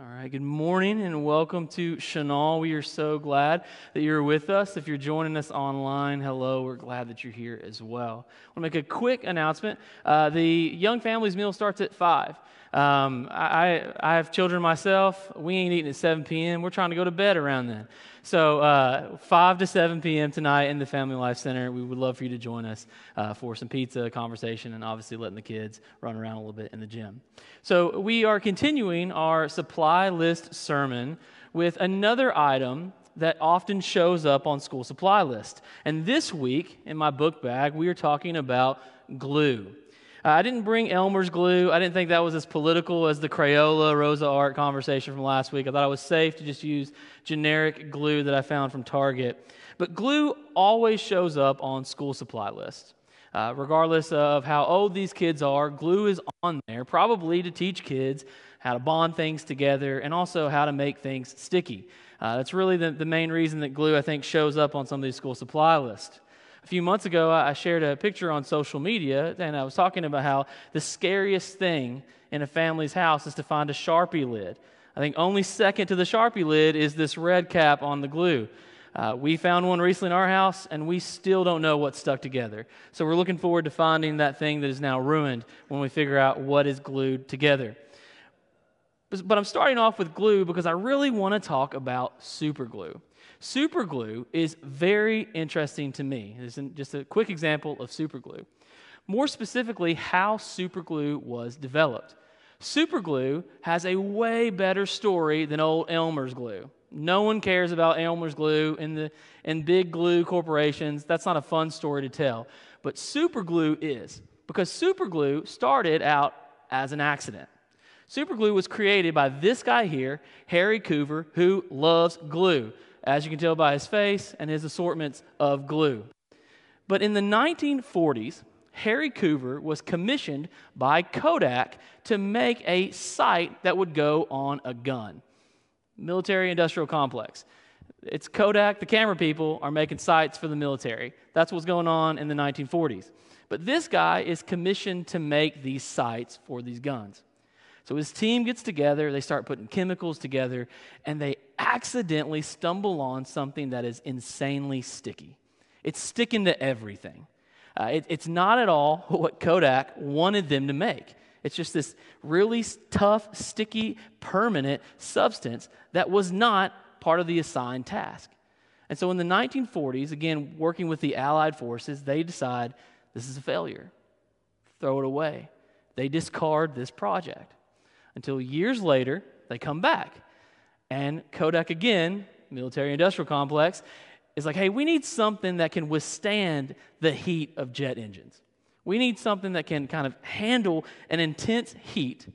All right, good morning and welcome to Chenal. We are so glad that you're with us. If you're joining us online, hello, we're glad that you're here as well. I want to make a quick announcement. Uh, the Young Families Meal starts at 5. Um, I, I have children myself. We ain't eating at 7 p.m., we're trying to go to bed around then. So, uh, 5 to 7 p.m. tonight in the Family Life Center. We would love for you to join us uh, for some pizza, conversation, and obviously letting the kids run around a little bit in the gym. So, we are continuing our supply list sermon with another item that often shows up on school supply list. And this week in my book bag, we are talking about glue. Uh, I didn't bring Elmer's glue. I didn't think that was as political as the Crayola RoseArt conversation from last week. I thought it was safe to just use generic glue that I found from Target. But glue always shows up on school supply lists. Uh, regardless of how old these kids are, glue is on there, probably to teach kids how to bond things together and also how to make things sticky. Uh, that's really the, the main reason that glue, I think, shows up on some of these school supply lists. A few months ago, I shared a picture on social media, and I was talking about how the scariest thing in a family's house is to find a Sharpie lid. I think only second to the Sharpie lid is this red cap on the glue. Uh, we found one recently in our house, and we still don't know what's stuck together. So we're looking forward to finding that thing that is now ruined when we figure out what is glued together. But, but I'm starting off with glue because I really want to talk about super glue. Superglue is very interesting to me. This is just a quick example of superglue. More specifically, how superglue was developed. Superglue has a way better story than old Elmer's glue. No one cares about Elmer's glue in the in big glue corporations. That's not a fun story to tell. But superglue is because superglue started out as an accident. Superglue was created by this guy here, Harry Coover, who loves glue as you can tell by his face and his assortments of glue. But in the 1940s, Harry Coover was commissioned by Kodak to make a sight that would go on a gun. Military industrial complex. It's Kodak, the camera people are making sights for the military. That's what's going on in the 1940s. But this guy is commissioned to make these sights for these guns. So his team gets together, they start putting chemicals together, and they accidentally stumble on something that is insanely sticky. It's sticking to everything. Uh, it, it's not at all what Kodak wanted them to make. It's just this really tough, sticky, permanent substance that was not part of the assigned task. And so in the 1940s, again, working with the Allied forces, they decide this is a failure. Throw it away. They discard this project until years later they come back. And Kodak, again, military industrial complex, is like, hey, we need something that can withstand the heat of jet engines. We need something that can kind of handle an intense heat.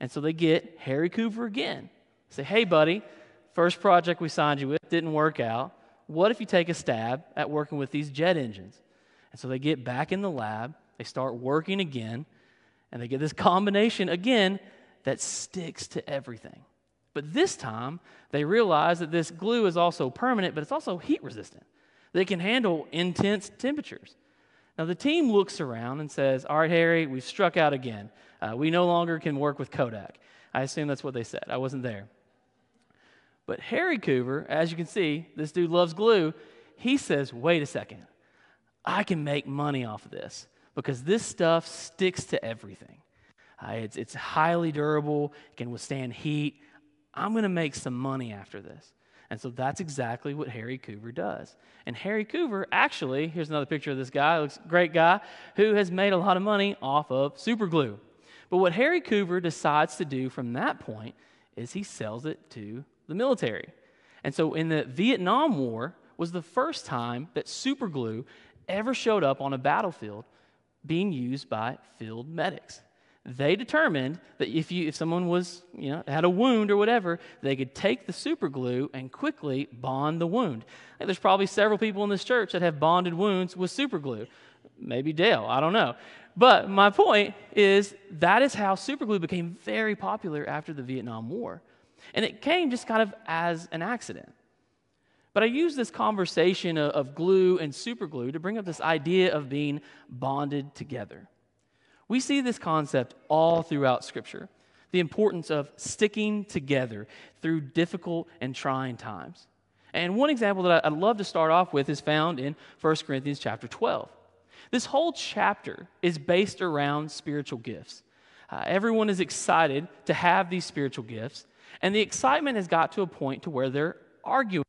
And so they get Harry Coover again. Say, hey, buddy, first project we signed you with didn't work out. What if you take a stab at working with these jet engines? And so they get back in the lab, they start working again, and they get this combination again that sticks to everything. But this time, they realize that this glue is also permanent, but it's also heat resistant. They can handle intense temperatures. Now, the team looks around and says, All right, Harry, we've struck out again. Uh, we no longer can work with Kodak. I assume that's what they said. I wasn't there. But Harry Coover, as you can see, this dude loves glue. He says, Wait a second. I can make money off of this because this stuff sticks to everything. Uh, it's, it's highly durable, it can withstand heat. I'm going to make some money after this. And so that's exactly what Harry Coover does. And Harry Coover, actually, here's another picture of this guy, looks great guy, who has made a lot of money off of super glue. But what Harry Coover decides to do from that point is he sells it to the military. And so in the Vietnam War was the first time that super glue ever showed up on a battlefield being used by field medics they determined that if, you, if someone was, you know, had a wound or whatever, they could take the super glue and quickly bond the wound. There's probably several people in this church that have bonded wounds with super glue. Maybe Dale, I don't know. But my point is that is how super glue became very popular after the Vietnam War. And it came just kind of as an accident. But I use this conversation of glue and super glue to bring up this idea of being bonded together. We see this concept all throughout Scripture. the importance of sticking together through difficult and trying times. And one example that I'd love to start off with is found in 1 Corinthians chapter 12. This whole chapter is based around spiritual gifts. Uh, everyone is excited to have these spiritual gifts, and the excitement has got to a point to where they're arguing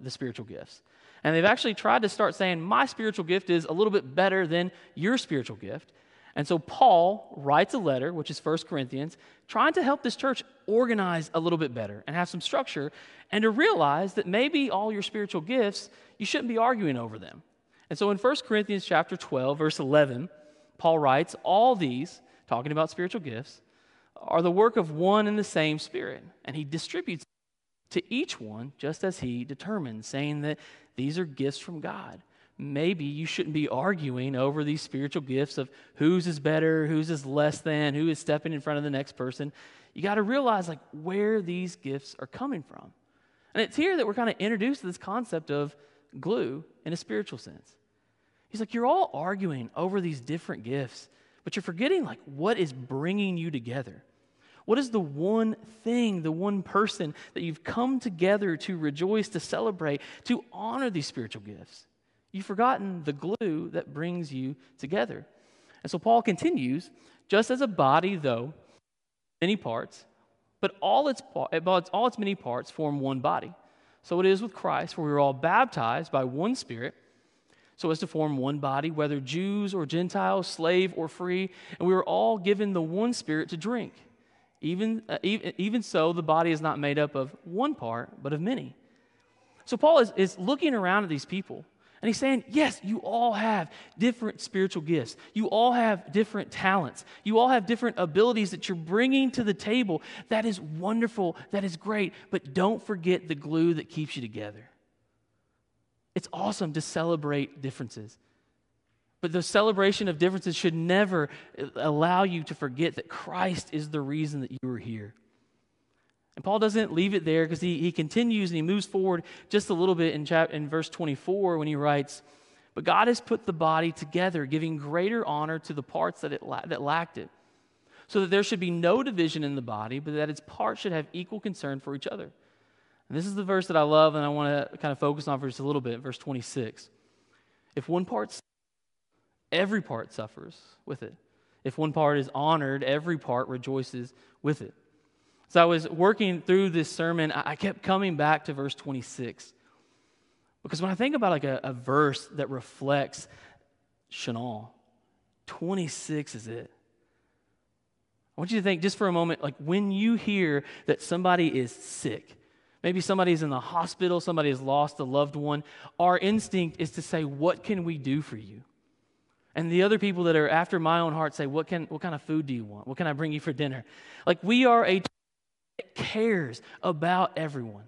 the spiritual gifts. And they've actually tried to start saying, My spiritual gift is a little bit better than your spiritual gift. And so Paul writes a letter, which is 1 Corinthians, trying to help this church organize a little bit better and have some structure and to realize that maybe all your spiritual gifts, you shouldn't be arguing over them. And so in 1 Corinthians chapter 12, verse 11, Paul writes, All these, talking about spiritual gifts, are the work of one and the same Spirit, and he distributes to each one just as he determines, saying that these are gifts from God maybe you shouldn't be arguing over these spiritual gifts of whose is better, whose is less than, who is stepping in front of the next person. You got to realize like where these gifts are coming from. And it's here that we're kind of introduced to this concept of glue in a spiritual sense. He's like, you're all arguing over these different gifts, but you're forgetting like what is bringing you together. What is the one thing, the one person that you've come together to rejoice, to celebrate, to honor these spiritual gifts? You've forgotten the glue that brings you together. And so Paul continues just as a body, though, many parts, but all its, all its many parts form one body. So it is with Christ, where we were all baptized by one Spirit, so as to form one body, whether Jews or Gentiles, slave or free, and we were all given the one Spirit to drink. Even, uh, even, even so, the body is not made up of one part, but of many. So Paul is, is looking around at these people and he's saying, yes, you all have different spiritual gifts. You all have different talents. You all have different abilities that you're bringing to the table. That is wonderful. That is great. But don't forget the glue that keeps you together. It's awesome to celebrate differences. But the celebration of differences should never allow you to forget that Christ is the reason that you are here. And Paul doesn't leave it there because he, he continues and he moves forward just a little bit in, chap- in verse 24 when he writes, But God has put the body together, giving greater honor to the parts that, it la- that lacked it, so that there should be no division in the body, but that its parts should have equal concern for each other. And this is the verse that I love and I want to kind of focus on for just a little bit, verse 26. If one part, every part suffers with it. If one part is honored, every part rejoices with it. So I was working through this sermon, I kept coming back to verse 26. Because when I think about like a, a verse that reflects Chenal, 26 is it. I want you to think just for a moment, like when you hear that somebody is sick, maybe somebody's in the hospital, somebody has lost a loved one, our instinct is to say, What can we do for you? And the other people that are after my own heart say, What, can, what kind of food do you want? What can I bring you for dinner? Like we are a cares about everyone.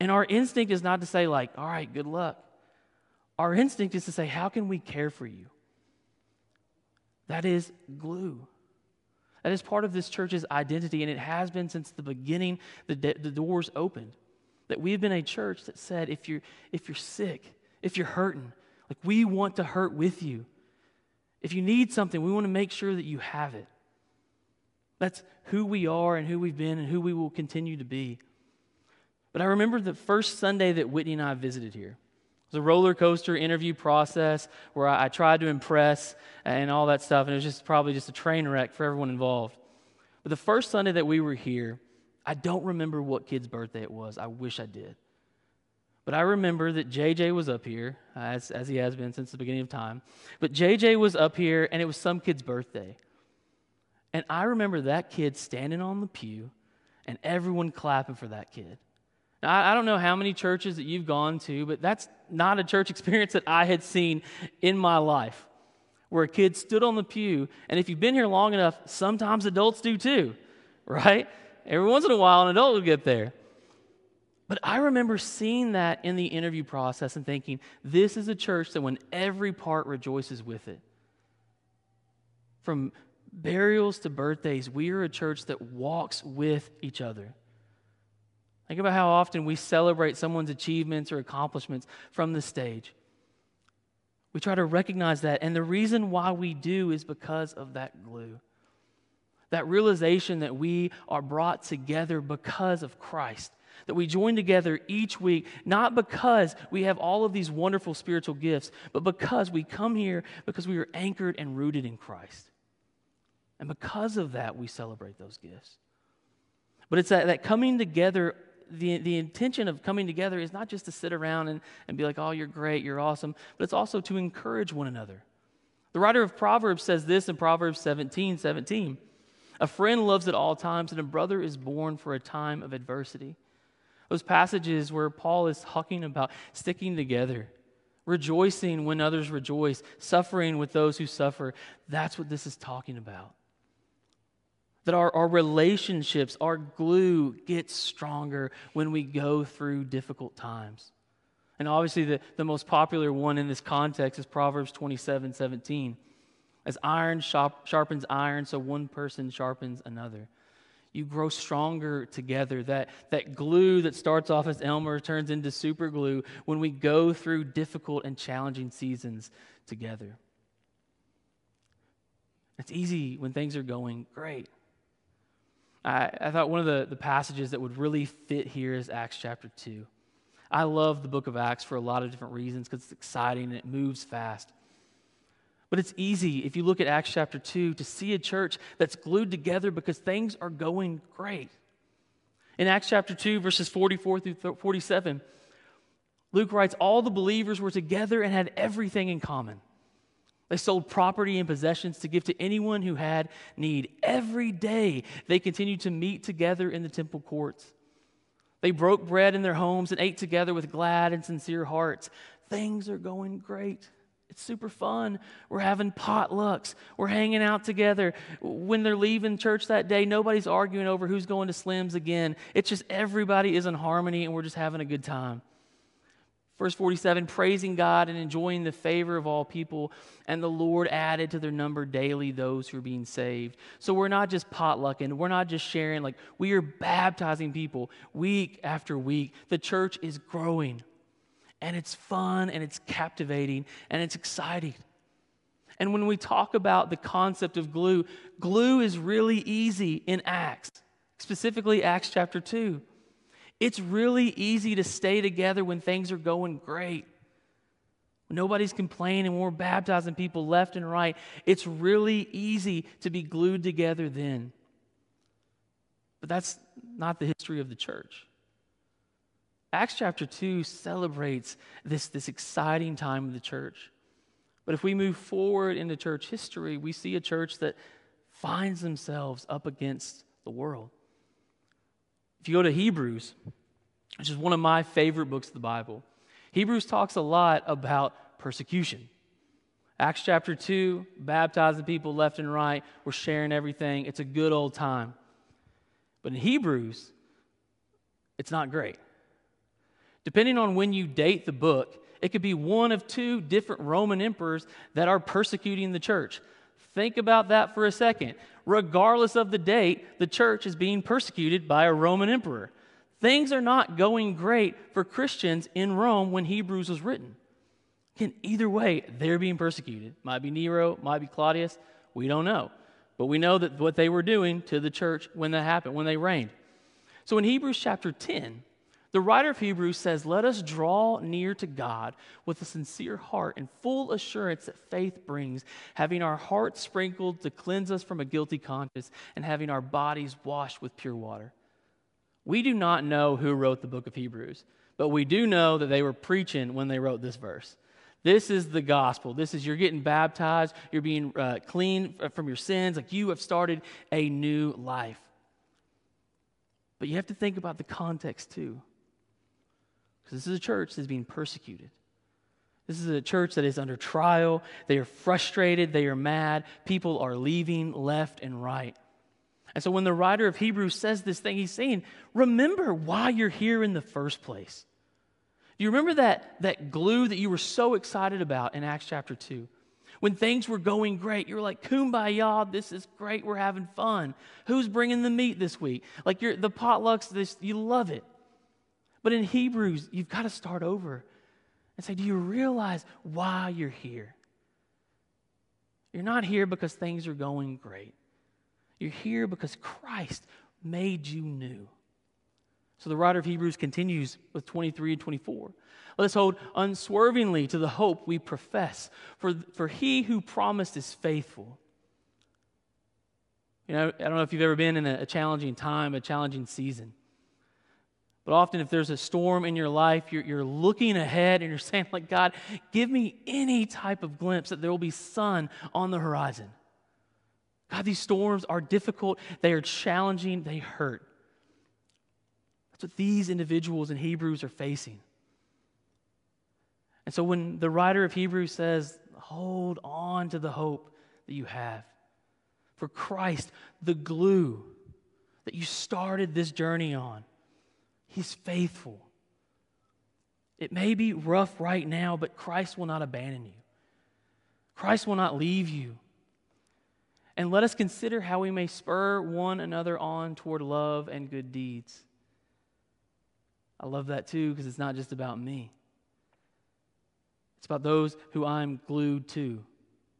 And our instinct is not to say, like, all right, good luck. Our instinct is to say, how can we care for you? That is glue. That is part of this church's identity, and it has been since the beginning the, the doors opened. That we've been a church that said, if you're, if you're sick, if you're hurting, like we want to hurt with you. If you need something, we want to make sure that you have it. That's who we are and who we've been and who we will continue to be. But I remember the first Sunday that Whitney and I visited here. It was a roller coaster interview process where I, I tried to impress and all that stuff, and it was just probably just a train wreck for everyone involved. But the first Sunday that we were here, I don't remember what kid's birthday it was. I wish I did. But I remember that JJ was up here, as, as he has been since the beginning of time. But JJ was up here, and it was some kid's birthday. And I remember that kid standing on the pew and everyone clapping for that kid. Now, I don't know how many churches that you've gone to, but that's not a church experience that I had seen in my life where a kid stood on the pew. And if you've been here long enough, sometimes adults do too, right? Every once in a while, an adult will get there. But I remember seeing that in the interview process and thinking, this is a church that when every part rejoices with it. From burials to birthdays, we are a church that walks with each other. Think about how often we celebrate someone's achievements or accomplishments from the stage. We try to recognize that, and the reason why we do is because of that glue. That realization that we are brought together because of Christ. That we join together each week, not because we have all of these wonderful spiritual gifts, but because we come here because we are anchored and rooted in Christ. And because of that, we celebrate those gifts. But it's that, that coming together, the, the intention of coming together is not just to sit around and, and be like, oh, you're great, you're awesome, but it's also to encourage one another. The writer of Proverbs says this in Proverbs 17 17. A friend loves at all times, and a brother is born for a time of adversity. Those passages where Paul is talking about sticking together, rejoicing when others rejoice, suffering with those who suffer. That's what this is talking about. That our, our relationships, our glue gets stronger when we go through difficult times. And obviously, the, the most popular one in this context is Proverbs 27 17. As iron sharpens iron, so one person sharpens another. You grow stronger together. That, that glue that starts off as Elmer turns into super glue when we go through difficult and challenging seasons together. It's easy when things are going great. I, I thought one of the, the passages that would really fit here is Acts chapter 2. I love the book of Acts for a lot of different reasons because it's exciting and it moves fast. But it's easy, if you look at Acts chapter 2, to see a church that's glued together because things are going great. In Acts chapter 2, verses 44 through 47, Luke writes, All the believers were together and had everything in common. They sold property and possessions to give to anyone who had need. Every day they continued to meet together in the temple courts. They broke bread in their homes and ate together with glad and sincere hearts. Things are going great. It's super fun. We're having potlucks. We're hanging out together. When they're leaving church that day, nobody's arguing over who's going to Slim's again. It's just everybody is in harmony and we're just having a good time. Verse 47 praising God and enjoying the favor of all people, and the Lord added to their number daily those who are being saved. So we're not just potlucking, we're not just sharing, like, we are baptizing people week after week. The church is growing and it's fun and it's captivating and it's exciting. And when we talk about the concept of glue, glue is really easy in Acts, specifically Acts chapter 2. It's really easy to stay together when things are going great. When nobody's complaining, we're baptizing people left and right. It's really easy to be glued together then. But that's not the history of the church. Acts chapter 2 celebrates this, this exciting time of the church. But if we move forward into church history, we see a church that finds themselves up against the world. If you go to Hebrews, which is one of my favorite books of the Bible, Hebrews talks a lot about persecution. Acts chapter 2, baptizing people left and right, we're sharing everything. It's a good old time. But in Hebrews, it's not great. Depending on when you date the book, it could be one of two different Roman emperors that are persecuting the church. Think about that for a second. Regardless of the date, the church is being persecuted by a Roman emperor. Things are not going great for Christians in Rome when Hebrews was written. Again, either way, they're being persecuted. Might be Nero, might be Claudius, we don't know. But we know that what they were doing to the church when that happened, when they reigned. So in Hebrews chapter 10, the writer of Hebrews says, Let us draw near to God with a sincere heart and full assurance that faith brings, having our hearts sprinkled to cleanse us from a guilty conscience and having our bodies washed with pure water. We do not know who wrote the book of Hebrews, but we do know that they were preaching when they wrote this verse. This is the gospel. This is you're getting baptized, you're being uh, clean from your sins, like you have started a new life. But you have to think about the context too. Because this is a church that's being persecuted. This is a church that is under trial. They are frustrated. They are mad. People are leaving left and right. And so when the writer of Hebrews says this thing, he's saying, remember why you're here in the first place. Do you remember that, that glue that you were so excited about in Acts chapter 2? When things were going great, you were like, kumbaya, this is great, we're having fun. Who's bringing the meat this week? Like you're, the potlucks, this, you love it. But in Hebrews, you've got to start over and say, Do you realize why you're here? You're not here because things are going great. You're here because Christ made you new. So the writer of Hebrews continues with 23 and 24. Let us hold unswervingly to the hope we profess, for, for he who promised is faithful. You know, I don't know if you've ever been in a, a challenging time, a challenging season. But often, if there's a storm in your life, you're, you're looking ahead and you're saying, like, God, give me any type of glimpse that there will be sun on the horizon. God, these storms are difficult, they are challenging, they hurt. That's what these individuals in Hebrews are facing. And so when the writer of Hebrews says, hold on to the hope that you have, for Christ, the glue that you started this journey on, He's faithful. It may be rough right now, but Christ will not abandon you. Christ will not leave you. And let us consider how we may spur one another on toward love and good deeds. I love that too because it's not just about me. It's about those who I'm glued to.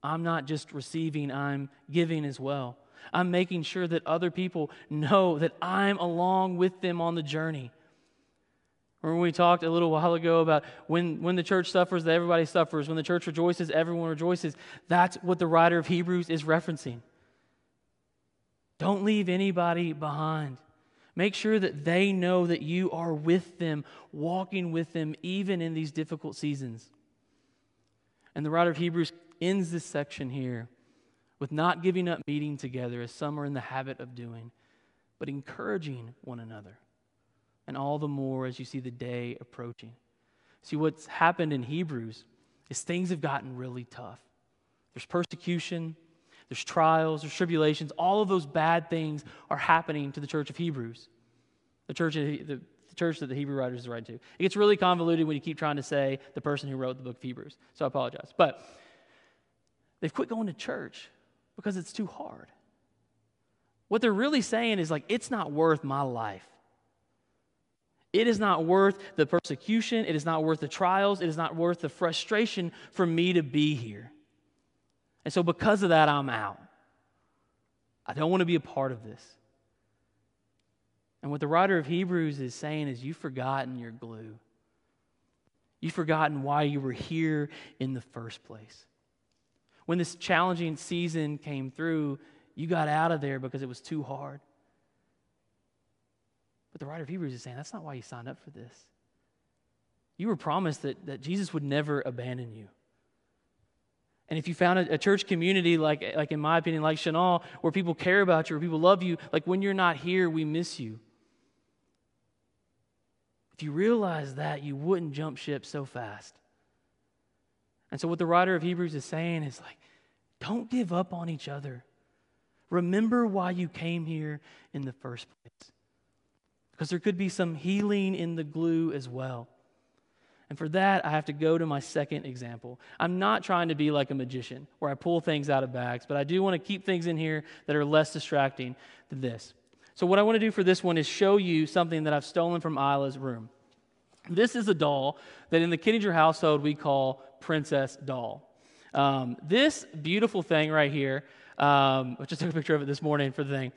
I'm not just receiving, I'm giving as well. I'm making sure that other people know that I'm along with them on the journey. Remember we talked a little while ago about when, when the church suffers, that everybody suffers. When the church rejoices, everyone rejoices. That's what the writer of Hebrews is referencing. Don't leave anybody behind. Make sure that they know that you are with them, walking with them, even in these difficult seasons. And the writer of Hebrews ends this section here with not giving up meeting together, as some are in the habit of doing, but encouraging one another. And all the more as you see the day approaching. See, what's happened in Hebrews is things have gotten really tough. There's persecution, there's trials, there's tribulations. All of those bad things are happening to the church of Hebrews, the church, the, the church that the Hebrew writers is writing to. It gets really convoluted when you keep trying to say the person who wrote the book of Hebrews. So I apologize. But they've quit going to church because it's too hard. What they're really saying is like, it's not worth my life. It is not worth the persecution. It is not worth the trials. It is not worth the frustration for me to be here. And so, because of that, I'm out. I don't want to be a part of this. And what the writer of Hebrews is saying is, you've forgotten your glue. You've forgotten why you were here in the first place. When this challenging season came through, you got out of there because it was too hard. But the writer of Hebrews is saying, that's not why you signed up for this. You were promised that, that Jesus would never abandon you. And if you found a, a, church community, like, like in my opinion, like Chenal, where people care about you, where people love you, like when you're not here, we miss you. If you realize that, you wouldn't jump ship so fast. And so, what the writer of Hebrews is saying is like, don't give up on each other. Remember why you came here in the first place. Because there could be some healing in the glue as well. And for that, I have to go to my second example. I'm not trying to be like a magician where I pull things out of bags, but I do want to keep things in here that are less distracting than this. So, what I want to do for this one is show you something that I've stolen from Isla's room. This is a doll that in the Kittinger household we call Princess Doll. Um, this beautiful thing right here, um, I just took a picture of it this morning for the thing.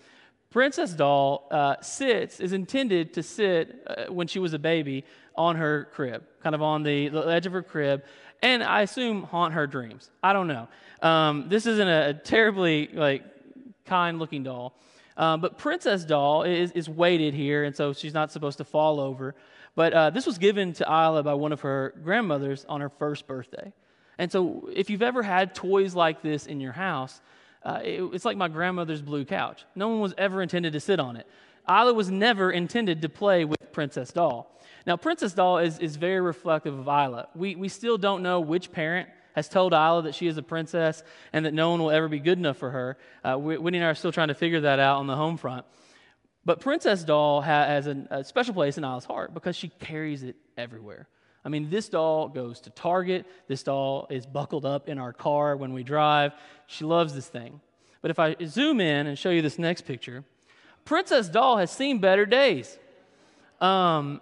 Princess Doll uh, sits, is intended to sit uh, when she was a baby on her crib, kind of on the, the edge of her crib, and I assume haunt her dreams. I don't know. Um, this isn't a, terribly like kind looking doll, um, but Princess Doll is, is weighted here, and so she's not supposed to fall over. But uh, this was given to Isla by one of her grandmothers on her first birthday. And so, if you've ever had toys like this in your house, uh, it, it's like my grandmother's blue couch. No one was ever intended to sit on it. Isla was never intended to play with Princess Doll. Now, Princess Doll is, is very reflective of Isla. We, we still don't know which parent has told Isla that she is a princess and that no one will ever be good enough for her. Uh, Whitney and I are still trying to figure that out on the home front. But Princess Doll has a, a special place in Isla's heart because she carries it everywhere. I mean, this doll goes to Target. This doll is buckled up in our car when we drive. She loves this thing. But if I zoom in and show you this next picture, Princess Doll has seen better days. Um,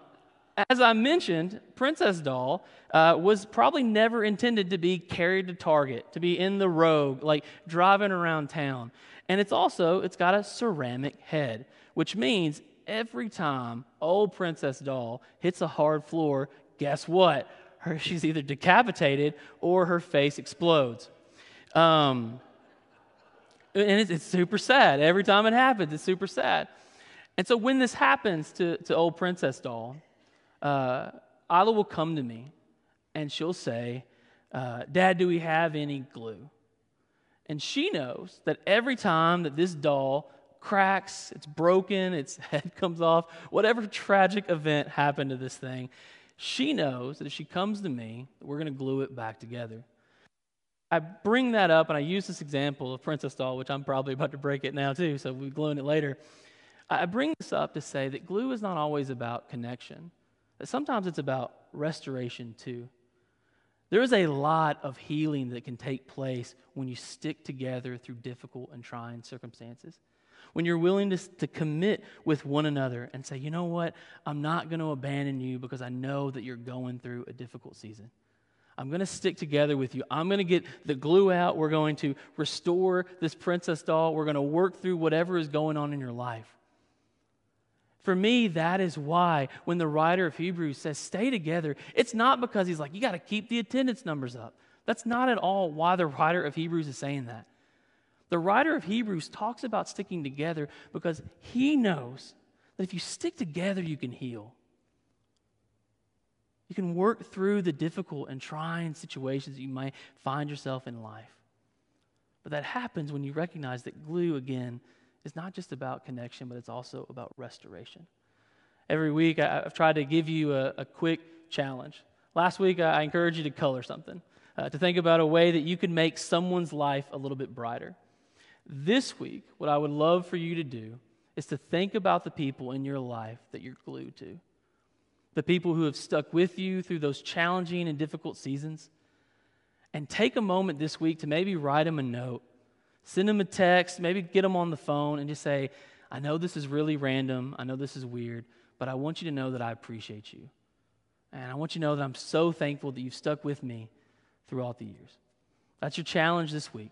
as I mentioned, Princess Doll uh, was probably never intended to be carried to Target, to be in the road, like driving around town. And it's also, it's got a ceramic head, which means every time old Princess Doll hits a hard floor, guess what? Her, she's either decapitated or her face explodes. Um, and it's, it's, super sad. Every time it happens, it's super sad. And so when this happens to, to old Princess Doll, uh, Isla will come to me and she'll say, uh, Dad, do we have any glue? And she knows that every time that this doll cracks, it's broken, its head comes off, whatever tragic event happened to this thing, she knows that if she comes to me, we're going to glue it back together. I bring that up and I use this example of Princess Doll, which I'm probably about to break it now too, so we're gluing it later. I bring this up to say that glue is not always about connection, that sometimes it's about restoration too. There is a lot of healing that can take place when you stick together through difficult and trying circumstances. When you're willing to, to commit with one another and say, you know what, I'm not going to abandon you because I know that you're going through a difficult season. I'm going to stick together with you. I'm going to get the glue out. We're going to restore this princess doll. We're going to work through whatever is going on in your life. For me, that is why when the writer of Hebrews says stay together, it's not because he's like, you got to keep the attendance numbers up. That's not at all why the writer of Hebrews is saying that. The writer of Hebrews talks about sticking together because he knows that if you stick together, you can heal. You can work through the difficult and trying situations that you might find yourself in life. But that happens when you recognize that glue, again, is not just about connection, but it's also about restoration. Every week, I've tried to give you a, a quick challenge. Last week, I encouraged you to color something, uh, to think about a way that you can make someone's life a little bit brighter. This week, what I would love for you to do is to think about the people in your life that you're glued to, the people who have stuck with you through those challenging and difficult seasons. And take a moment this week to maybe write them a note Send them a text, maybe get them on the phone and just say, I know this is really random. I know this is weird, but I want you to know that I appreciate you. And I want you to know that I'm so thankful that you've stuck with me throughout the years. That's your challenge this week.